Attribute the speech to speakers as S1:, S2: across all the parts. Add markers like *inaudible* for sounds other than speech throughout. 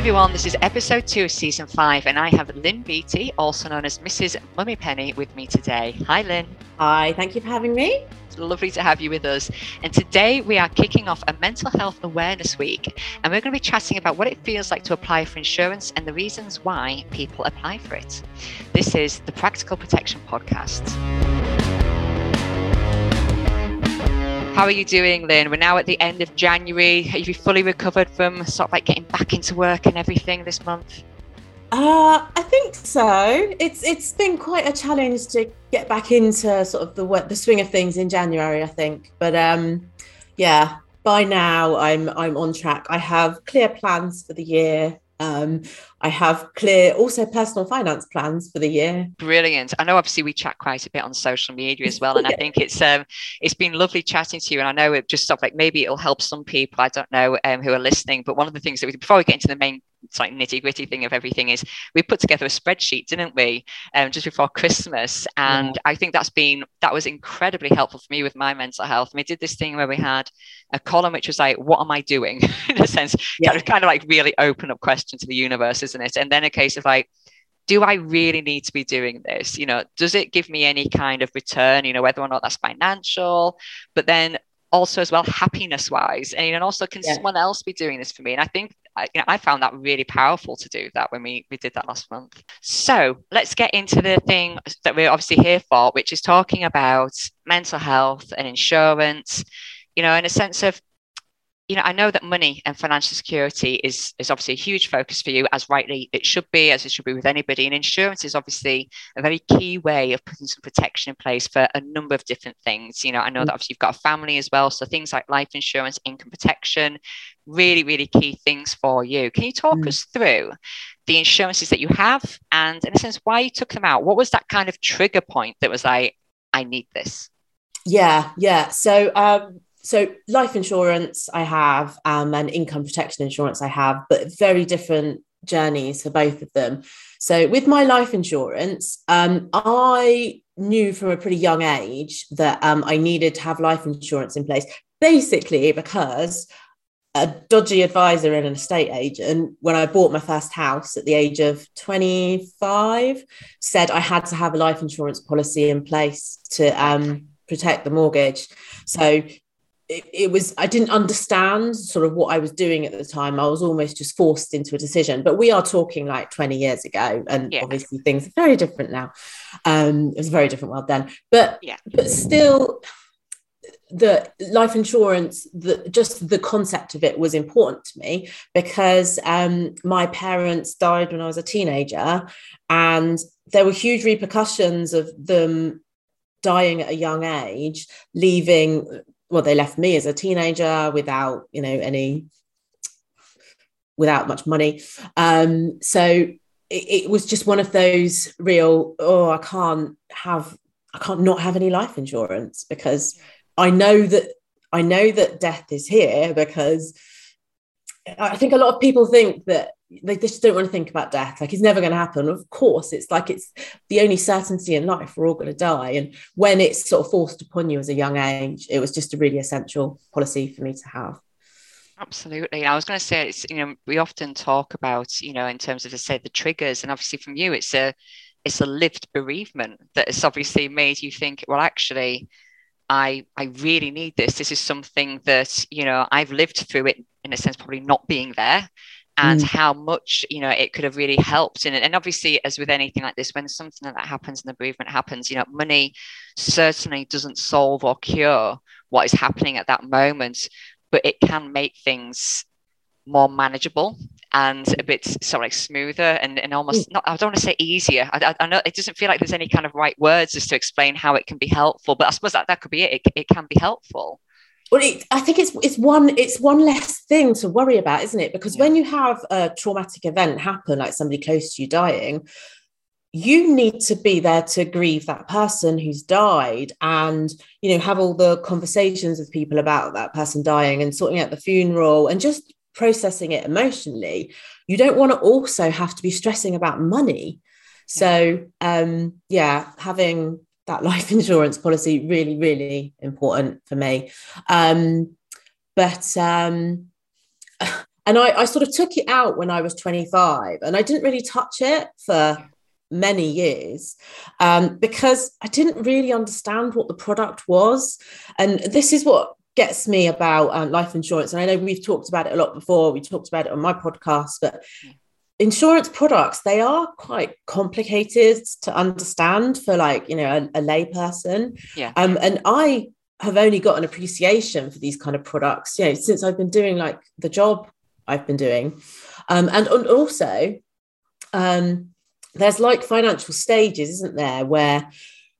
S1: everyone, this is episode two of season five, and I have Lynn Beattie, also known as Mrs. Mummypenny, with me today. Hi, Lynn.
S2: Hi, thank you for having me.
S1: It's lovely to have you with us. And today we are kicking off a mental health awareness week, and we're going to be chatting about what it feels like to apply for insurance and the reasons why people apply for it. This is the Practical Protection Podcast. How are you doing, Lynn? We're now at the end of January. Have you fully recovered from sort of like getting back into work and everything this month?
S2: Uh, I think so. It's it's been quite a challenge to get back into sort of the the swing of things in January. I think, but um, yeah, by now I'm I'm on track. I have clear plans for the year. Um, I have clear also personal finance plans for the year.
S1: Brilliant. I know obviously we chat quite a bit on social media as well. And *laughs* yeah. I think it's um it's been lovely chatting to you. And I know it just stuff like maybe it'll help some people, I don't know, um, who are listening. But one of the things that we before we get into the main like nitty gritty thing of everything is we put together a spreadsheet, didn't we, um, just before Christmas? And yeah. I think that's been that was incredibly helpful for me with my mental health. And we did this thing where we had a column which was like, "What am I doing?" *laughs* in a sense, yeah. kind, of, like really open up question to the universe, isn't it? And then a case of like, do I really need to be doing this? You know, does it give me any kind of return? You know, whether or not that's financial, but then also as well happiness wise and, and also can yeah. someone else be doing this for me and i think I, you know, I found that really powerful to do that when we, we did that last month. So let's get into the thing that we're obviously here for, which is talking about mental health and insurance, you know, in a sense of you know, I know that money and financial security is is obviously a huge focus for you, as rightly it should be, as it should be with anybody. And insurance is obviously a very key way of putting some protection in place for a number of different things. You know, I know that obviously you've got a family as well, so things like life insurance, income protection, really, really key things for you. Can you talk mm. us through the insurances that you have, and in a sense, why you took them out? What was that kind of trigger point that was like, I need this?
S2: Yeah, yeah. So um so life insurance I have um, and income protection insurance I have, but very different journeys for both of them. So with my life insurance, um, I knew from a pretty young age that um, I needed to have life insurance in place, basically because a dodgy advisor and an estate agent, when I bought my first house at the age of 25, said I had to have a life insurance policy in place to um, protect the mortgage. So it, it, was i didn't understand sort of what i was doing at the time. I was almost just forced into a decision but we are talking like 20 years ago and obviously things are very different now. Um it was a very different world then. But yeah. but still the life insurance the just the concept of it was important to me because um my parents died when i was a teenager and there were huge repercussions of them dying at a young age leaving well they left me as a teenager without you know any without much money. Um so it, it, was just one of those real oh i can't have i can't not have any life insurance because i know that i know that death is here because i think a lot of people think that they just don't want to think about death. Like it's never going to happen. Of course it's like it's the only certainty in life we're all going to die. And when it's sort of forced upon you as a young age it was just a really essential policy for me to have.
S1: Absolutely. I was going to say it's you know we often talk about you know in terms of to say the triggers. And obviously from you it's a it's a lived bereavement that has obviously made you think well actually I I really need this. This is something that you know I've lived through it in a sense, probably not being there, and mm. how much you know it could have really helped and, and obviously as with anything like this when something like that happens and the bereavement happens you know money certainly doesn't solve or cure what is happening at that moment but it can make things more manageable and a bit like smoother and, and almost mm. not I don't want to say easier I, I, know it doesn't feel like there's any kind of right words as to explain how it can be helpful but I suppose that, that could be it it, it can be helpful
S2: well it, i think it's it's one it's one less thing to worry about isn't it? Because yeah. when you have a traumatic event happen like somebody close to you dying you need to be there to grieve that person who's died and you know have all the conversations with people about that person dying and sorting out the funeral and just processing it emotionally. You don't want to also have to be stressing about money. So um yeah having that life *laughs* insurance policy really, really important for me. Um, but um, *sighs* and I, I sort of took it out when I was 25 and I didn't really touch it for many years um, because I didn't really understand what the product was. And this is what gets me about um, life insurance. And I know we've talked about it a lot before. We talked about it on my podcast, but insurance products they are quite complicated to understand for like you know a, a lay person.
S1: Yeah.
S2: Um, and I have only got an appreciation for these kind of products, you know, since I've been doing like the job I've been doing, um, and, and also. Um, there's like financial stages, isn't there, where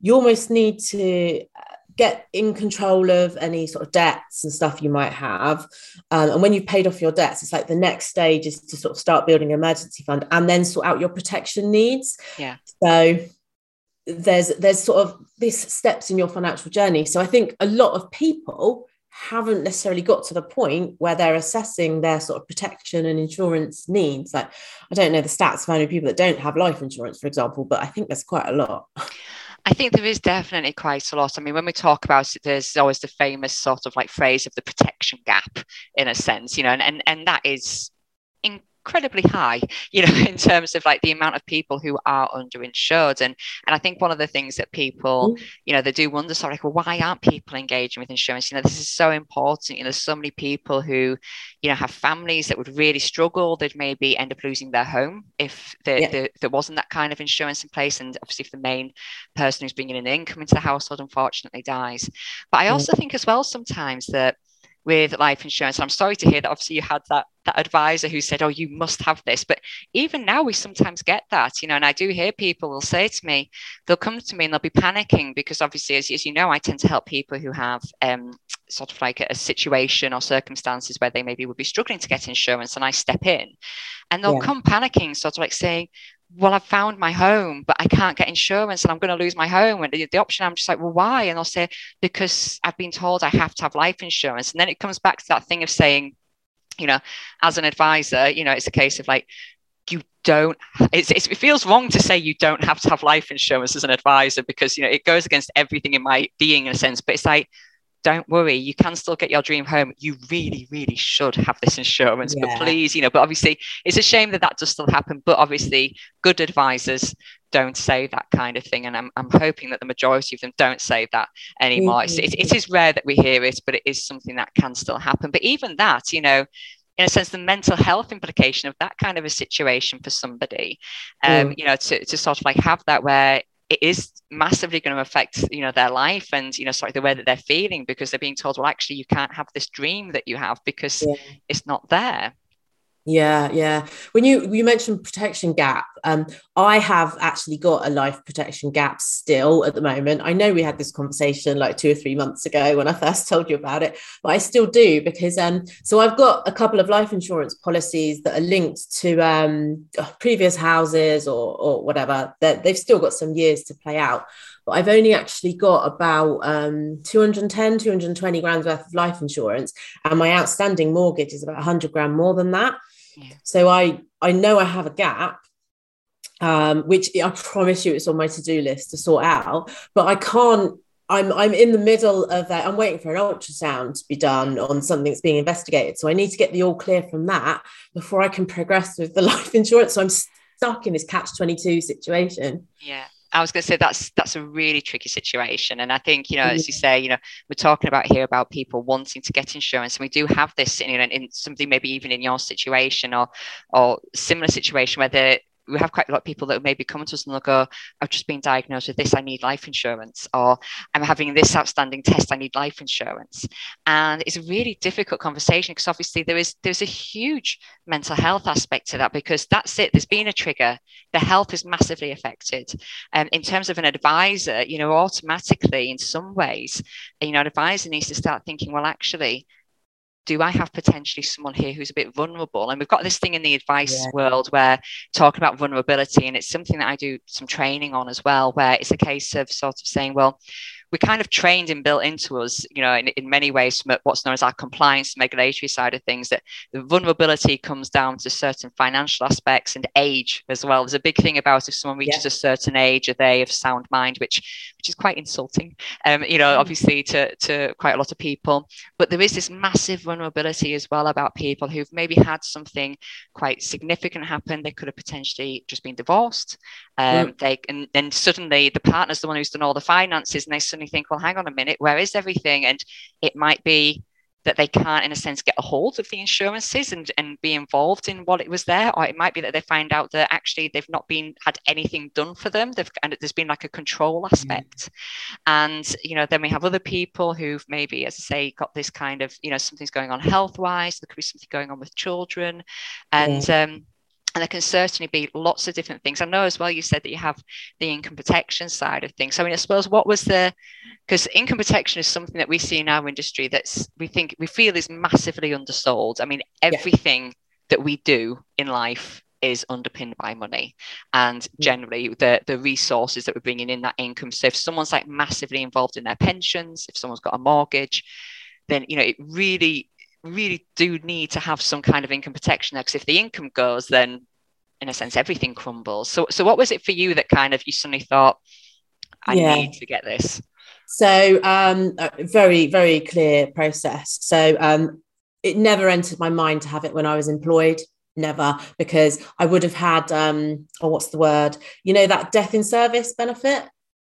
S2: you almost need to get in control of any sort of debts and stuff you might have. Um, and when you've paid off your debts, it's like the next stage is to sort of start building an emergency fund and then sort out your protection needs.
S1: Yeah.
S2: So there's there's sort of these steps in your financial journey. So I think a lot of people haven't necessarily got to the point where they're assessing their sort of protection and insurance needs. Like, I don't know the stats for any people that don't have life insurance, for example, but I think there's quite a lot. *laughs*
S1: I think there is definitely quite a lot. I mean, when we talk about it, there's always the famous sort of like phrase of the protection gap, in a sense, you know, and and, and that is in, incredibly high, *laughs* you know, in terms of like the amount of people who are underinsured. And and I think one of the things that people, mm. you know, they do wonder, sort like, well, why aren't people engaging with insurance? You know, this is so important. You know, there's so many people who, you know, have families that would really struggle. They'd maybe end up losing their home if there, yeah. there wasn't that kind of insurance in place. And obviously, if the main person who's bringing in income into the household unfortunately dies. But I mm. also think as well sometimes that with life insurance. And I'm sorry to hear that obviously you had that that advisor who said, Oh, you must have this. But even now we sometimes get that, you know, and I do hear people will say to me, they'll come to me and they'll be panicking because obviously, as, as you know, I tend to help people who have um, sort of like a, a, situation or circumstances where they maybe would be struggling to get insurance and I step in and they'll yeah. come panicking, sort of like saying, well, I've found my home, but I can't get insurance and I'm going to lose my home. And the, the, option, I'm just like, well, why? And I'll say, because I've been told I have to have life insurance. And then it comes back to that thing of saying, you know, as an advisor, you know, it's a case of like, you don't, it's, it's, it feels wrong to say you don't have to have life insurance as an advisor because, you know, it goes against everything in my being in a sense, but it's like, don't worry, you can still get your dream home. You really, really should have this insurance, yeah. but please, you know, but obviously it's a shame that that does still happen. But obviously, good advisors don't say that kind of thing. And I'm, I'm hoping that the majority of them don't say that anymore. Mm-hmm. It's, it, it is rare that we hear it, but it is something that can still happen. But even that, you know, in a sense, the mental health implication of that kind of a situation for somebody, um, mm. you know, to, to sort of like have that where it is massively going to affect you know their life and you know sorry the way that they're feeling because they're being told well actually you can't have this dream that you have because yeah. it's not there
S2: yeah, yeah. When you you mentioned protection gap, um, I have actually got a life protection gap still at the moment. I know we had this conversation like two or three months ago when I *laughs* first told you about it, but I still do because um, so I've got a couple of life insurance policies that are linked to um previous houses or or whatever. That they've still got some years to play out. But I've only actually got about um 210, 220 grand worth of life insurance, and my outstanding mortgage is about 100 grand more than that. So I I know I have a gap, um, which I promise you it's on my to-do list to sort out, but I can't. I'm I'm in the middle of that. I'm waiting for an ultrasound to be done on something that's being investigated. So I need to get the all clear from that before I can progress with the *laughs* life insurance. So I'm stuck in this catch 22 situation.
S1: Yeah. I was going to say that's that's a really tricky situation, and I think you know, as you mm. say, you know, we're talking about here about people wanting to get insurance, and we do have this, you know, in something maybe even in your situation or or similar situation where they we have quite a lot of people that maybe come to us and they'll go, I've just been diagnosed with this, I need life insurance, or I'm having this outstanding test, I need life insurance. And it's a really difficult conversation because obviously there is there's a huge mental health aspect to that because that's it. There's been a trigger, the health is massively affected. And um, in terms of an advisor, you know, automatically in some ways, you know, an advisor needs to start thinking, well, actually, do I have potentially someone here who's a bit vulnerable? And we've got this thing in the advice yeah. world where talking about vulnerability, and it's something that I do some training on as well, where it's a case of sort of saying, well, we're kind of trained and built into us, you know, in, in many ways, from what's known as our compliance and regulatory side of things, that the vulnerability comes down to certain financial aspects and age as well. There's a big thing about if someone reaches yeah. a certain age, are they of sound mind, which which is quite insulting, um, you know, mm. obviously to to quite a lot of people. But there is this massive vulnerability as well about people who've maybe had something quite significant happen. They could have potentially just been divorced. Um, mm. They and, then suddenly the partner's the one who's done all the finances, and they suddenly think, well, hang on a minute, where is everything? And it might be that they can't, in a sense, get a hold of the insurances and, and be involved in what it was there. Or it might be that they find out that actually they've not been had anything done for them. They've and there's been like a control mm. aspect. And you know, then we have other people who've maybe, as I say, got this kind of, you know, something's going on health wise, there could be something going on with children. And um and there can certainly be lots of different things. I know as well you said that you have the income protection side of things. So I mean, I suppose what was the because income protection is something that we see in our industry that's we think we feel is massively undersold. I mean, everything yeah. that we do in life is underpinned by money and mm. generally the the resources that we're bringing in that income so if someone's like massively involved in their pensions if someone's got a mortgage then you know it really really do need to have some kind of income protection because if the income goes, then in a sense everything crumbles. So, so what was it for you that kind of you suddenly thought, I yeah. need to get this?
S2: So, um, very very clear process. So, um, it never entered my mind to have it when I was employed. Never, because I would have had, um, or oh, what's the word? You know that death in service benefit.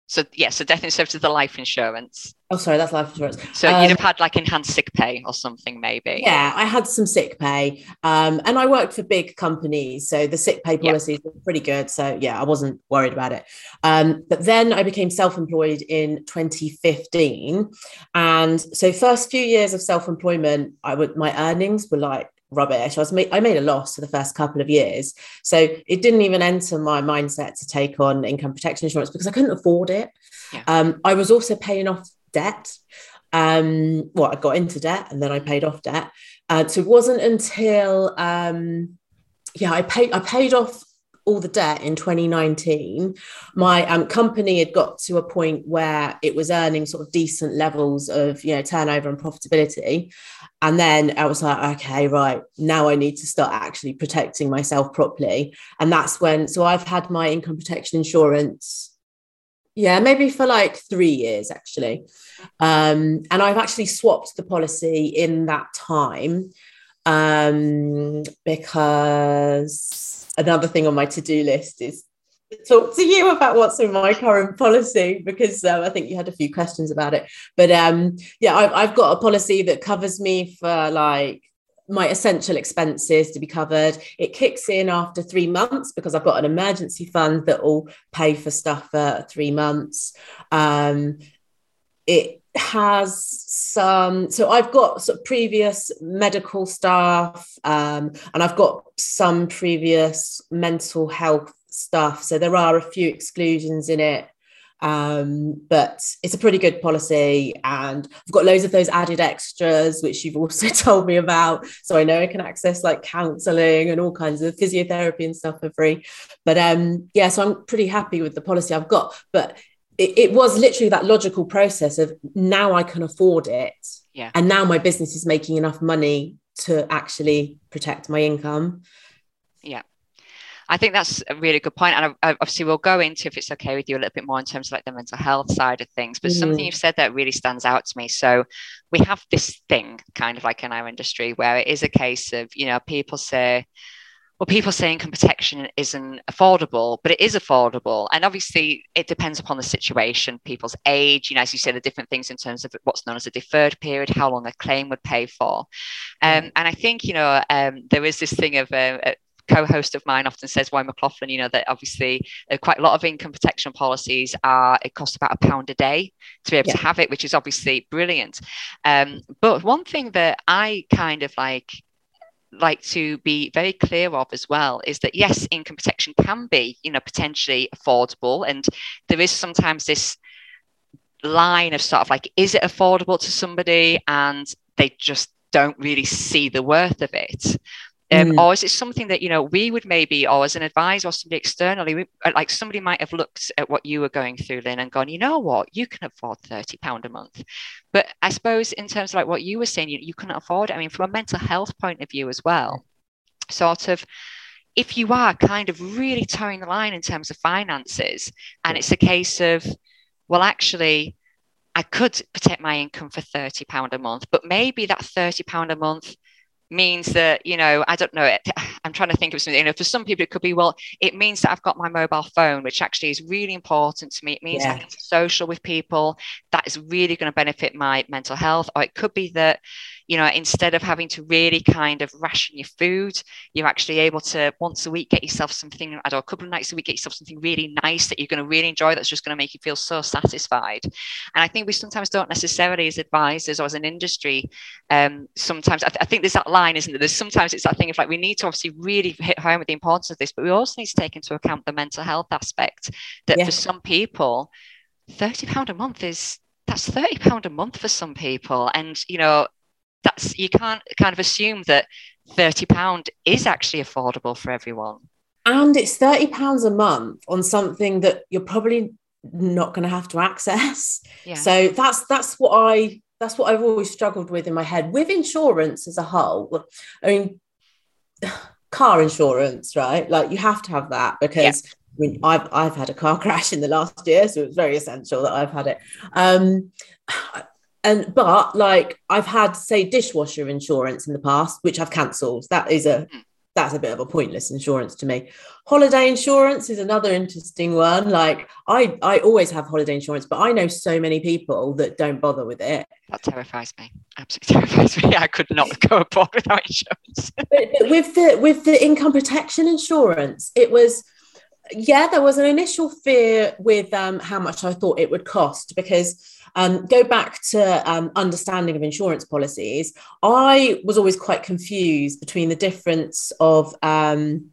S1: So yeah, so death in service is the life insurance.
S2: Oh, sorry, that's life insurance.
S1: So um, you'd have had like enhanced sick pay or something, maybe.
S2: Yeah, I had some sick pay, um, and I worked for big companies, so the sick pay policies yep. were pretty good. So yeah, I wasn't worried about it. Um, but then I became self-employed in 2015, and so first few years of self-employment, I would my earnings were like rubbish. I was I made a loss for the first couple of years, so it didn't even enter my mindset to take on income protection insurance because I couldn't afford it. Yeah. Um, I was also paying off debt. Um, well, I got into debt and then I paid off debt. Uh, so it wasn't until um, yeah, I paid I paid off all the debt in 2019, my um, company had got to a point where it was earning sort of decent levels of you know turnover and profitability. And then I was like, okay, right, now I need to start actually protecting myself properly. And that's when, so I've had my income protection insurance, yeah, maybe for like three years actually. Um, and I've actually swapped the policy in that time um, because another thing on my to-do list is talk to you about what's in my current policy because um, I think you had a few questions about it. But um, yeah, I've, I've got a policy that covers me for like my essential expenses to be covered. It kicks in after three months because I've got an emergency fund that will pay for stuff for three months. Um, it has some so i've got sort of previous medical staff um, and i've got some previous mental health stuff. So there are a few exclusions in it. Um, but it's a pretty good policy, and I've got loads of those added extras, which you've also *laughs* told me about. So I know I can access like counseling and all kinds of physiotherapy and stuff for free. But um, yeah, so I'm pretty happy with the policy I've got. But it, it was literally that logical process of now I can afford it.
S1: Yeah.
S2: And now my business is making enough money to actually protect my income.
S1: Yeah. I think that's a really good point. And obviously, we'll go into, if it's okay with you, a little bit more in terms of like the mental health side of things. But mm. something you've said that really stands out to me. So we have this thing kind of like in our industry where it is a case of, you know, people say, well, people say income protection isn't affordable, but it is affordable. And obviously, it depends upon the situation, people's age, you know, as you say, the different things in terms of what's known as a deferred period, how long a claim would pay for. Um, and I think, you know, um, there is this thing of uh, co-host of mine often says Roy McLoughlin, you know, that obviously uh, quite a lot of income protection policies are it costs about a pound a day to be able yeah. to have it, which is obviously brilliant. Um, but one thing that I kind of like like to be very clear of as well is that yes, income protection can be, you know, potentially affordable, and there is sometimes this line of sort of like, is it affordable to somebody, and they just don't really see the worth of it. Um, mm. Or is it something that, you know, we would maybe, or as an advisor or somebody externally, we, uh, like somebody might have looked at what you were going through, Lynn, and gone, you know what, you can afford £30 a month. But I suppose in terms of like what you were saying, you, you couldn't afford it. I mean, from a mental health point of view as well, sort of, if you are kind of really towing the line in terms of finances, and it's a case of, well, actually, I could protect my income for £30 a month, but maybe that £30 a month means that you know i don't know it *sighs* i'm trying to think of something you know for some people it could be well it means that i've got my mobile phone which actually is really important to me it means yeah. i can social with people that is really going to benefit my mental health or it could be that you know, instead of having to really kind of ration your food, you're actually able to once a week get yourself something, I don't know, a couple of nights a week, get yourself something really nice that you're going to really enjoy that's just going to make you feel so satisfied. And I think we sometimes don't necessarily, as advisors or as an industry, um, sometimes I, th- I think there's that line, isn't there? There's sometimes it's that thing of like we need to obviously really hit home with the importance of this, but we also need to take into account the mental health aspect that yeah. for some people, £30 a month is that's 30 pound a month for some people and you know that's you can't kind of assume that 30 pound is actually affordable for everyone
S2: and it's 30 pounds a month on something that you're probably not going to have to *laughs* access yeah. so that's that's what i that's what i've always struggled with in my head with insurance as a whole i mean car insurance right like you have to have that because yeah. I mean, I've I've had a car *laughs* crash in the last year, so it's very essential that I've had it. Um, and but like I've had say dishwasher insurance in the past, which I've cancelled. That is a that's a bit of a pointless insurance to me. Holiday insurance is another interesting one. Like I I always have holiday insurance, but I know so many people that don't bother with it.
S1: That terrifies me. Absolutely *laughs* terrifies me. I could not go aboard without insurance. *laughs*
S2: but, but with the with the income protection insurance, it was yeah, there was an initial fear with um, how much I thought it would cost because um, go back to um, understanding of insurance policies. I was always quite confused between the difference of um,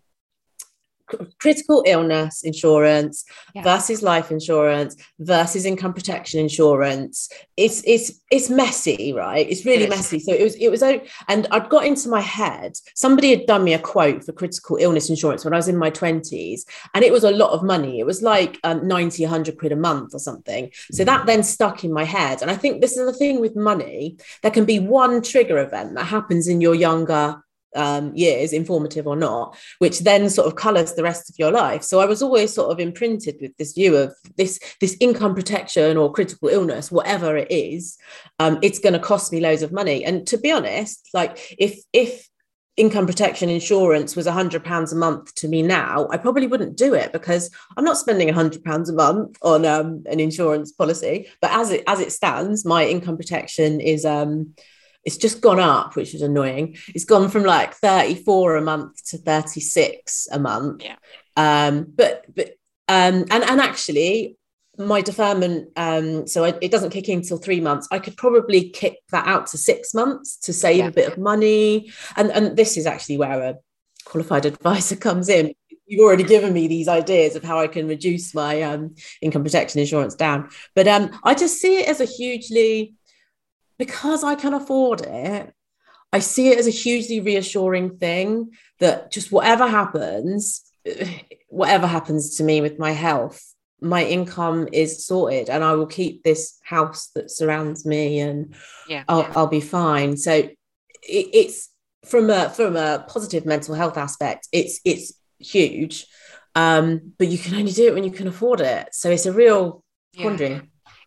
S2: critical illness insurance yeah. versus life insurance versus income protection insurance. It's it's it's messy right? It's really it messy. So it was it was and i'd got into my head somebody had done me a quote for critical illness insurance when i was in my 20s and it was a lot of money. It was like um, 90 100 quid a month or something. So that then stuck in my head and i think this is the thing with money. There can be one trigger event that happens in your younger um, years, informative or not, which then sort of colors the rest of your life. So I was always sort of imprinted with this view of this this income protection or critical illness, whatever it is, um, it's going to cost me loads of money. And to be honest, like if if income protection insurance was a hundred pounds a month to me now, I probably wouldn't do it because I'm not spending a hundred pounds a month on um, an insurance policy. But as it as it stands, my income protection is um, it's just gone up, which is annoying. It's gone from like 34 a month to 36 a month.
S1: Yeah.
S2: Um, but but um, and and actually my deferment um, so I, it doesn't kick in until three months i could probably kick that out to six months to save yeah. a bit of money and and this is actually where a qualified *laughs* advisor comes in you've already given me these ideas of how i can reduce my um, income protection insurance down but um, i just see it as a hugely because I can afford it, I see it as a hugely reassuring thing that just whatever happens, *sighs* whatever happens to me with my health, my income is sorted and I will keep this house that surrounds me and yeah, I'll, yeah. I'll be fine. So it, it's from a from a positive mental health aspect, it's it's huge. Um, but you can only do it when you can afford it. So it's a real quandary. Yeah.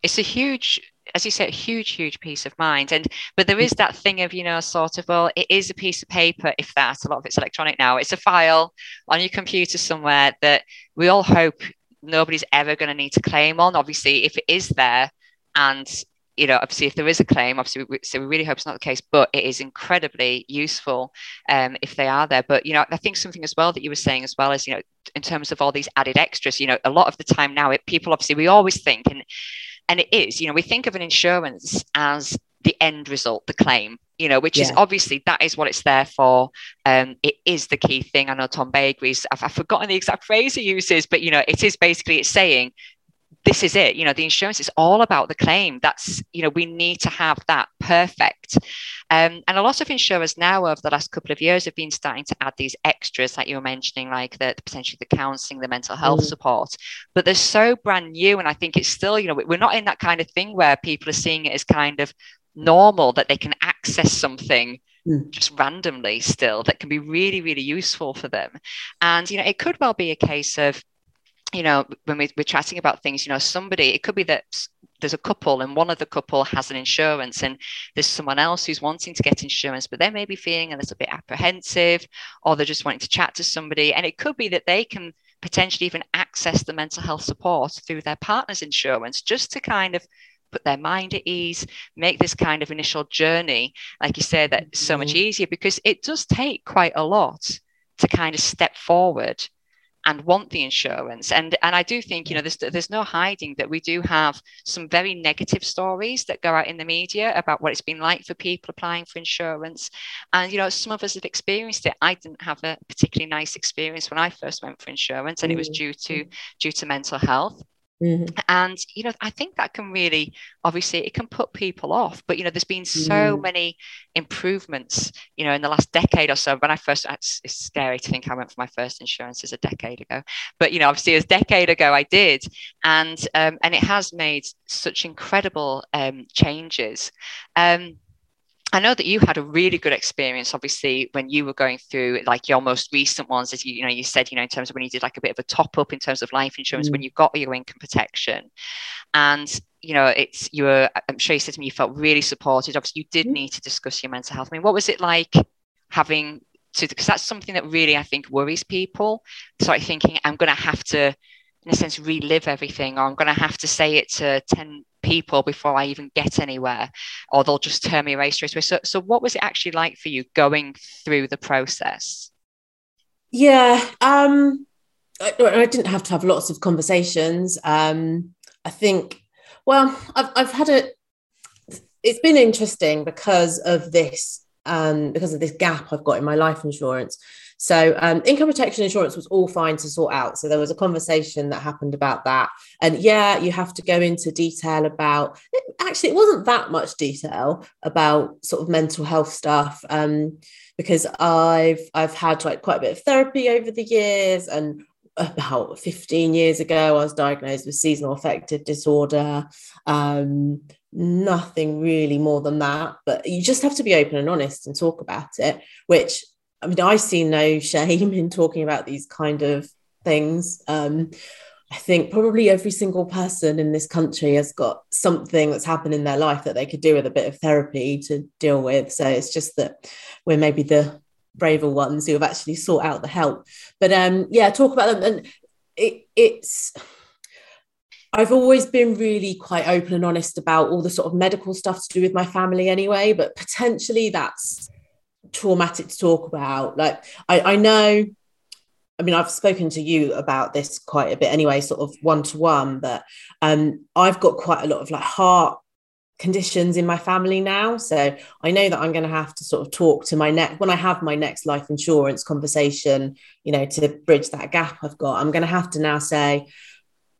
S1: It's a huge as you say, a huge, huge peace of mind. And but there is that thing of, you know, sort of, well, it is a piece of paper, if that, a lot of it's electronic now. It's a file on your computer somewhere that we all hope nobody's ever going to need to claim on. Obviously, if it is there and you know, obviously, if there is a claim, obviously, we, so we really hope it's not the case, but it is incredibly useful um, if they are there. But, you know, I think something as well that you were saying as well as, you know, in terms of all these added extras, you know, a lot of the time now, it, people obviously, we always think, and and it is, you know, we think of an insurance as the end result, the claim, you know, which yeah. is obviously that is what it's there for. Um, it is the key thing. I know Tom Baigrie's. I've, I've forgotten the exact phrase he uses, but you know, it is basically it's saying this is it. You know, the insurance is all about the claim. That's, you know, we need to have that perfect. Um, and a lot of insurers now over the last couple of years have been starting to add these extras like you were mentioning, like the, potentially the counseling, the mental health mm. support. But they're so brand new. And I think it's still, you know, we're not in that kind of thing where people are seeing it as kind of normal that they can access something mm. just randomly still that can be really, really useful for them. And, you know, it could well be a case of, you know, when we, we're chatting about things, you know, somebody, it could be that there's a couple and one of the couple has an insurance and there's someone else who's wanting to get insurance, but they may be feeling a little bit apprehensive or they're just wanting to chat to somebody. And it could be that they can potentially even access the mental health support through their partner's insurance just to kind of put their mind at ease, make this kind of initial journey, like you say, that so much mm-hmm. easier because it does take quite a lot to kind of step forward and want the insurance. And and I do think you know there's there's no hiding that we do have some very negative stories that go out in the media about what it's been like for people applying for insurance. And you know some of us have experienced it. I didn't have a particularly nice experience when I first went for insurance, and it was mm. due to due to mental health. Mm-hmm. And you know, I think that can really, obviously, it can put people off. But you know, there's been so mm. many improvements. You know, in the last decade or so. When I first, it's, it's, scary to think I went for my first insurances a decade ago. But you know, obviously, a decade ago I did, and um, and it has made such incredible um, changes. Um, I know that you had a really good experience, obviously, when you were going through like your most recent ones, as you, you know, you said, you know, in terms of when you did like a bit of a top up in terms of life insurance, mm. when you got your income protection. And, you know, it's, you were, I'm sure you said to me, you felt really supported. Obviously, you did mm. need to discuss your mental health. I mean, what was it like having to, because that's something that really, I think, worries people. So I'm thinking, I'm going to have to, in a sense, relive everything, or I'm going to have to say it to 10 people before I even get anywhere, or they'll just turn me away straight away. So, so what was it actually like for you going through the process?
S2: Yeah, um, I, I didn't have to have lots of conversations. Um, I think, well, I've, I've had a, it's been interesting because of this, um, because of this gap I've got in my life insurance. So um, income protection insurance was all fine to sort out. So there was a conversation that happened about that. And yeah, you have to go into detail about actually it wasn't that much detail about sort of mental health stuff. Um, because I've I've had like quite a bit of therapy over the years and about 15 years ago, I was diagnosed with seasonal affective disorder. Um, nothing really more than that, but you just have to be open and honest and talk about it, which I mean, I see no shame in talking about these kind of things. Um, I think probably every single person in this country has got something that's happened in their life that they could do with a bit of therapy to deal with. So it's just that we're maybe the braver ones who have actually sought out the help. But um, yeah, talk about them. And it, it's, I've always been really quite open and honest about all the sort of medical stuff to do with my family anyway, but potentially that's traumatic to talk about. Like I, I know, I mean, I've spoken to you about this quite a bit anyway, sort of one to one, but um, I've got quite a lot of like heart conditions in my family now. So I know that I'm going to have to sort of talk to my next when I have my next life insurance conversation, you know, to bridge that gap I've got. I'm going to have to now say,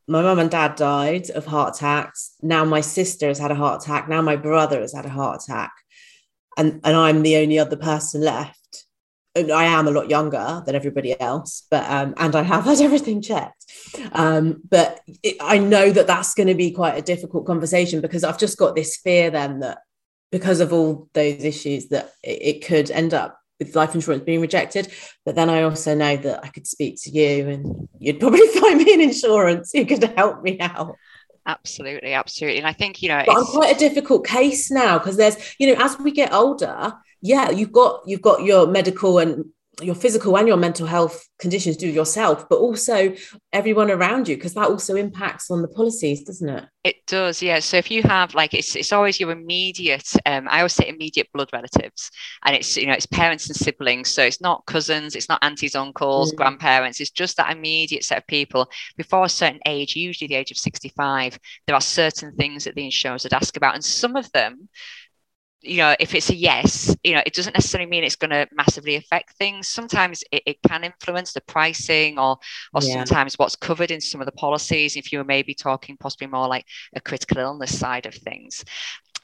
S2: my mum and dad died of heart attacks. Now my sister has had a heart attack. Now my brother has had a heart attack and and I'm the only other person left. And I am a lot younger than everybody else, but um, and I have *laughs* had everything checked. Um, but it, I know that that's going to be quite a difficult conversation because I've just got this fear then that because of all those issues that it, it could end up with life insurance being rejected. But then I also know that I could speak to you and you'd probably *laughs* find me an insurance who could help me out.
S1: Absolutely, absolutely. And I think, you know,
S2: but I'm quite a difficult case now because there's, you know, as we get older, yeah, you've got you've got your medical and your physical and your mental health conditions do yourself, but also everyone around you, because that also impacts on the policies, doesn't it?
S1: It does, yeah. So if you have like it's it's always your immediate, um, I always say immediate blood relatives, and it's you know it's parents and siblings. So it's not cousins, it's not aunties, uncles, mm. grandparents. It's just that immediate set of people. Before a certain age, usually the age of sixty-five, there are certain things that the insurers would ask about, and some of them you know, if it's a yes, you know, it doesn't necessarily mean it's going to massively affect things. Sometimes it, it can influence the pricing or or yeah. sometimes what's covered in some of the policies. If you were maybe talking possibly more like a critical illness side of things.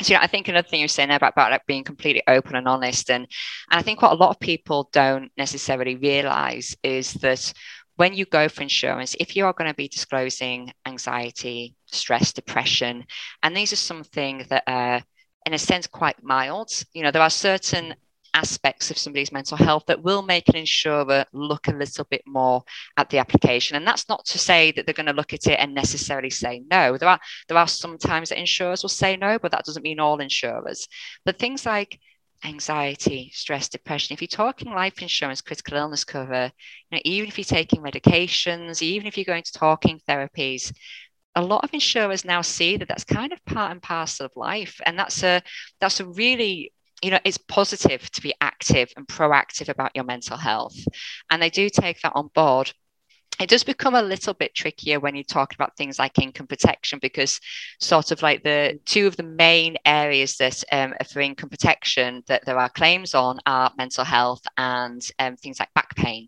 S1: So, you know, I think another thing you're saying about, about like being completely open and honest, and and I think what a lot of people don't necessarily realize is that when you go for insurance, if you are going to be disclosing anxiety, stress, depression, and these are something that are in a sense quite mild. You know, there are certain aspects of somebody's mental health that will make an insurer look a little bit more at the application. And that's not to say that they're going to look at it and necessarily say no. There are there are some times that insurers will say no but that doesn't mean all insurers. But things like anxiety stress depression if you're talking life insurance critical illness cover you know even if you're taking medications even if you're going to talking therapies a lot of insurers now see that that's kind of part and parcel of life and that's a that's a really you know it's positive to be active and proactive about your mental health and they do take that on board. It does become a little bit trickier when you talk about things like income protection because sort of like the two of the main areas that um, for income protection that there are claims on are mental health and um, things like back pain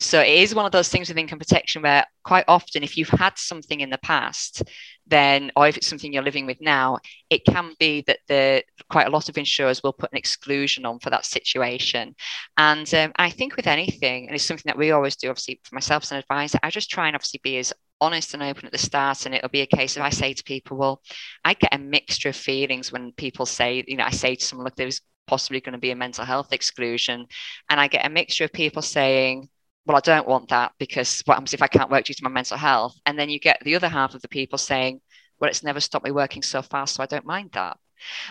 S1: so it is one of those things with income protection where quite often, if you've had something in the past, then, or if it's something you're living with now, it can be that the quite a lot of insurers will put an exclusion on for that situation. And um, I think with anything, and it's something that we always do, obviously for myself as an advisor, I just try and obviously be as honest and open at the start and it'll be a case of i say to people well i get a mixture of feelings when people say you know i say to someone look there's possibly going to be a mental health exclusion and i get a mixture of people saying well, I don't want that because what happens if I can't work due to my mental health? And then you get the other half of the people saying, well, it's never stopped me working so fast, so I don't mind that.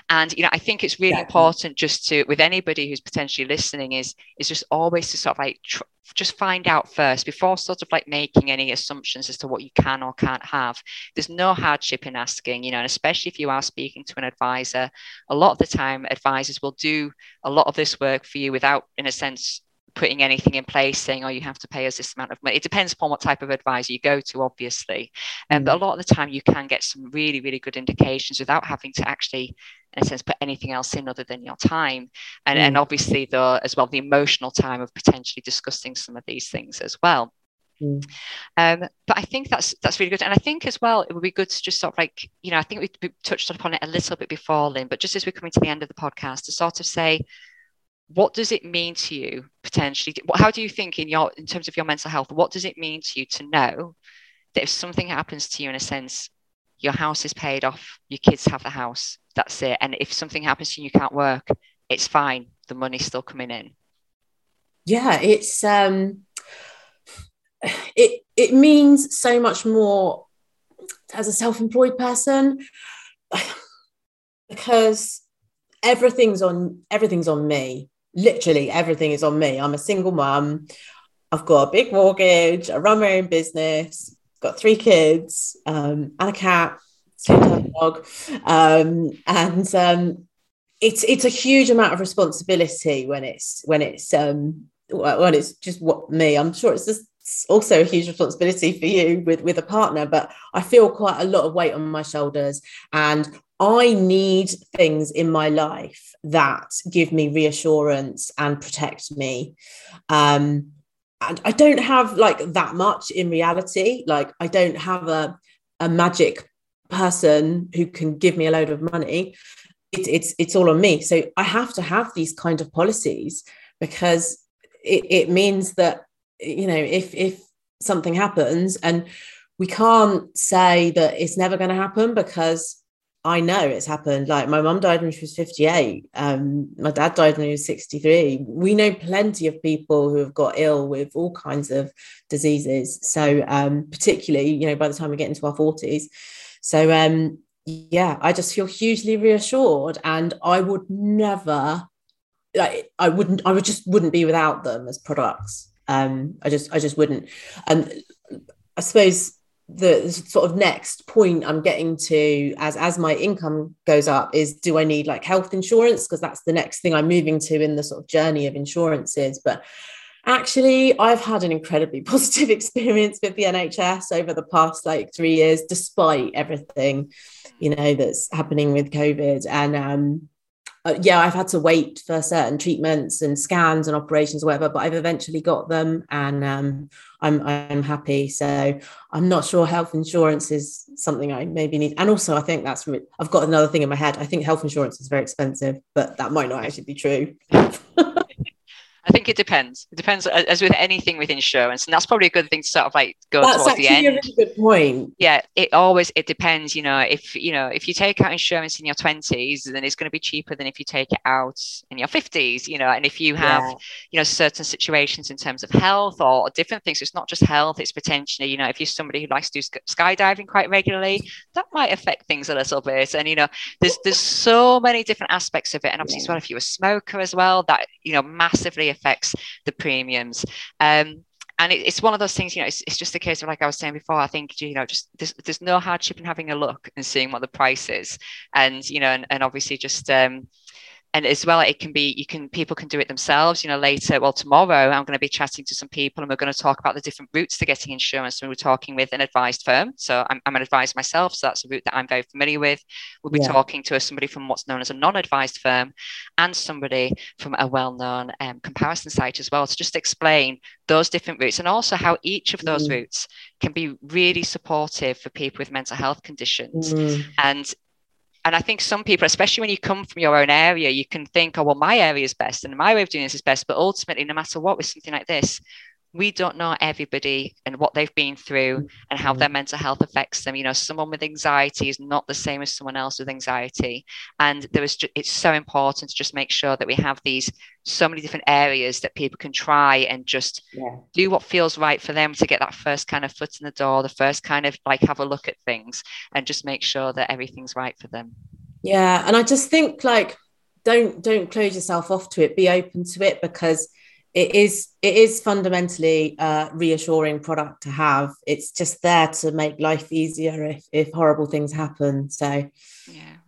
S1: And you know, I think it's really yeah. important just to, with anybody who's potentially listening, is is just always to sort of like tr- just find out first before sort of like making any assumptions as to what you can or can't have. There's no hardship in asking, you know, and especially if you are speaking to an advisor, a lot of the time advisors will do a lot of this work for you without, in a sense, putting anything in place saying, oh, you have to pay us this amount of money. It depends upon what type of advisor you go to, obviously. Um, a mm. lot of the time, you can get some really, really good indications without having to actually, in a sense, put anything else in other than your time. And, mm. and obviously, the, as well, the emotional time of potentially discussing some of these things as well. Mm. Um, but I think that's that's really good, and I think as well it would be good to just sort of like you know I think we, we touched upon it a little bit before, Lynn, but just as we're coming to the end of the podcast, to sort of say what does it mean to you potentially? How do you think in your in terms of your mental health what does it mean to you to know that if something happens to you in a sense your house is paid off your kids have the house that's it and if something happens to you you can't work it's fine the money's still coming in?
S2: Yeah it's um it it means so much more as a self-employed person *sighs* because everything's on everything's on me literally everything is on me. I'm a single mum. I've got a big mortgage. I run my own business. Got three kids um, and a cat, dog, um, and um, it's it's a huge amount of responsibility when it's when it's um, when it's just what me. I'm sure it's just also a huge responsibility for you with with a partner but i feel quite a lot of weight on my shoulders and I need things in my life that give me reassurance and protect me. Um, and I don't have like that much in reality. Like I don't have a, a magic person who can give me a load of money. It, it's it's all on me. So I have to have these kind of policies because it, it means that you know if if something happens and we can't say that it's never going to happen because I know it's happened. Like my mum died when she was 58. Um, my dad died when he was 63. We know plenty of people who have got ill with all kinds of diseases. So um, particularly, you know, by the time we get into our 40s. So um, yeah, I just feel hugely reassured. And I would never like I wouldn't, I would just wouldn't be without them as products. Um, I just I just wouldn't. And I suppose the sort of next point I'm getting to as as my income goes up is do I need like health insurance? Because that's the next thing I'm moving to in the sort of journey of insurances. But actually I've had an incredibly *laughs* positive experience with the NHS over the past like 3 years despite everything you know that's happening with covid. And um uh, yeah, I've had to wait for certain treatments and scans and operations, or whatever, but I've eventually got them, and um, I'm I'm happy. So I'm not sure health insurance is something I maybe need. And also, I think that's I've got another thing in my head. I think health insurance is very expensive, but that might not actually be true. *laughs*
S1: I think it depends. It depends, as with anything with insurance, and that's probably a good thing to sort of like go
S2: that's
S1: towards the end.
S2: That's actually A really good point.
S1: Yeah, it always it depends. You know, if you know if you take out insurance in your twenties, then it's going to be cheaper than if you take it out in your fifties. You know, and if you have yeah. you know certain situations in terms of health or different things, it's not just health. It's potentially you know if you're somebody who likes to do skydiving quite regularly, that might affect things a little bit. And you know, there's there's so many different aspects of it, and obviously yeah. as well if you're a smoker as well, that you know massively affects the premiums. Um, and it, it's one of those things, you know, it's, it's just a case of like I was saying before. I think you know, just there's, there's no hardship in having a look and seeing what the price is, and you know, and, and obviously just um, and as well it can be you can people can do it themselves you know later well tomorrow i'm going to be chatting to some people and we're going to talk about the different routes to getting insurance and we're talking with an advised firm so i'm, I'm an advised myself so that's a route that i'm very familiar with we'll be yeah. talking to somebody from what's known as a non-advised firm and somebody from a well-known um, comparison site as well to just explain those different routes and also how each of those mm. routes can be really supportive for people with mental health conditions mm. and and I think some people, especially when you come from your own area, you can think, oh, well, my area is best and my way of doing this is best. But ultimately, no matter what, with something like this, we don't know everybody and what they've been through and how mm-hmm. their mental health affects them. You know, someone with anxiety is not the same as someone else with anxiety. And there is just, it's so important to just make sure that we have these so many different areas that people can try and just yeah. do what feels right for them to get that first kind of foot in the door, the first kind of like have a look at things and just make sure that everything's right for them.
S2: Yeah. And I just think like don't don't close yourself off to it, be open to it because it is it is fundamentally a reassuring product to have. It's just there to make life easier if if horrible things happen. So
S1: yeah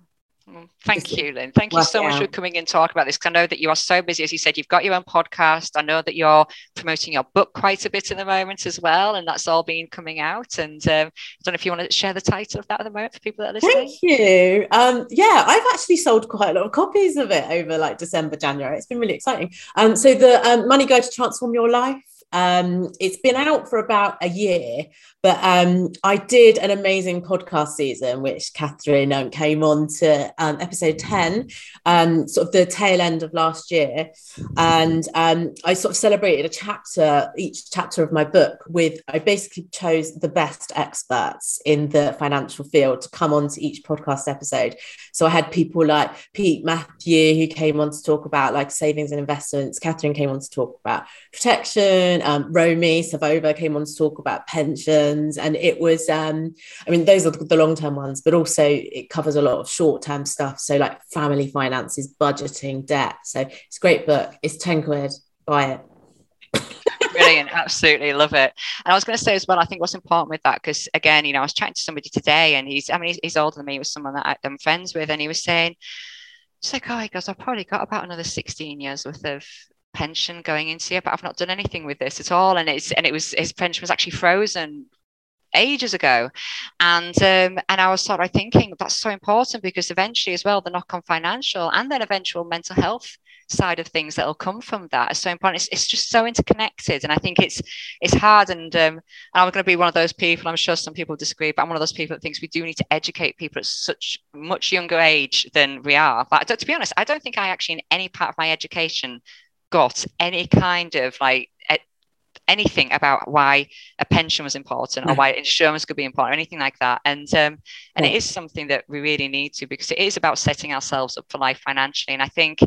S1: thank you, Lynn. Thank you so much for coming and talk about this. Because I know that you are so busy. As you said, you've got your own podcast. I know that you're promoting your book quite a bit at the moment as well, and that's all been coming out. And um, I don't know if you want to share the title of that at the moment for people that are listening.
S2: Thank you. Um, yeah, I've actually sold quite a lot of copies of it over like December, January. It's been really exciting. Um, so the um, Money Guide to Transform Your Life um, it's been out for about a year, but um, I did an amazing podcast season, which Catherine um, came on to um, episode 10, um, sort of the tail end of last year. And um, I sort of celebrated a chapter, each chapter of my book, with I basically chose the best experts in the financial field to come on to each podcast episode. So I had people like Pete Matthew, who came on to talk about like savings and investments. Catherine came on to talk about protection. Um, Romy Savova came on to talk about pensions and it was um i mean those are the long-term ones but also it covers a lot of short-term stuff. So like family finances budgeting debt. So it's a great book. It's 10 quid. Buy it.
S1: Brilliant. Absolutely. Love it. And i was going to say as well i think what's important with that because again you know i was chatting to somebody today and he's i mean he's, he's older than me he was someone that i'm friends with and he was saying it's like oh he goes i've probably got about another 16 years worth of pension going into it but i've not done anything with this at all. And it's and it was his pension was actually frozen ages ago. And um, and I was sort of thinking that's so important because eventually as well the knock on financial and then eventual mental health side of things that will come from that is so important. It's, it's just so interconnected. And I think it's it's hard and um, and I'm going to be one of those people I'm sure some people disagree but I'm one of those people that thinks we do need to educate people at such much younger age than we are. But to be honest I don't think I actually in any part of my education got any kind of like anything about why a pension was important or why insurance could be important or anything like that. And um, and it is something that we really need to because it is about setting ourselves up for life financially. And i think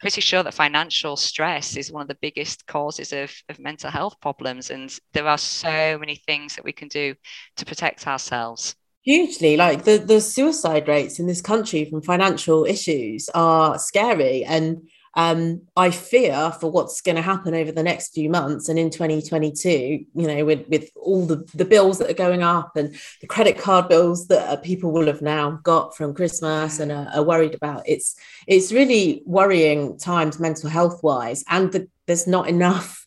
S1: pretty sure that financial stress is one of the biggest causes of, of mental health problems. And there are so many things that we can do to protect ourselves.
S2: Hugely. Like the the suicide rates in this country from financial issues are scary. And um, I fear for what's going to happen over the next few months and in 2022, you know, with, with all the, the bills that are going up and the credit card bills that uh, people will have now got from Christmas and are, are worried about. It's it's really worrying times mental health wise, and the, there's not enough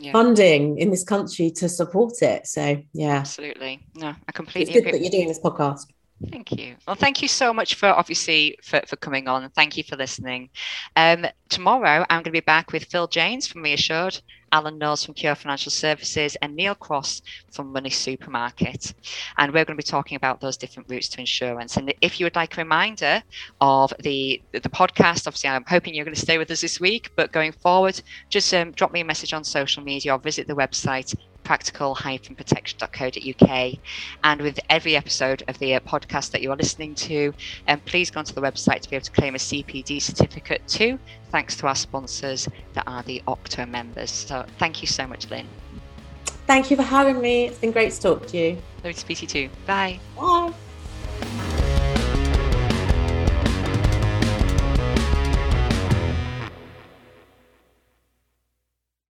S2: yeah. funding in this country to support it. So yeah,
S1: absolutely. No, I completely.
S2: It's good that you're doing this podcast.
S1: Thank you. Well, thank you so much for obviously for, for coming on. Thank you for listening. Um, tomorrow, I'm going to be back with Phil Jeynes from Reassured, Alan Knowles from Cura Financial Services, and Neal Cross from Money Supermarket. And we're going to be talking about those different routes to insurance. And if you would like a reminder of the the podcast, obviously, I'm hoping you're going to stay with us this week. But going forward, just um, drop me a message on social media or visit the website practical-protection.co.uk. And with every episode of the uh, podcast that you are listening to, um, please go onto the website to be able to claim a CPD certificate too, thanks to our sponsors that are the Octo members. So thank you so much, Lynn.
S2: Thank you for having me. It's been great to talk to you.
S1: Lovely to speak to you too. Bye.
S2: Bye.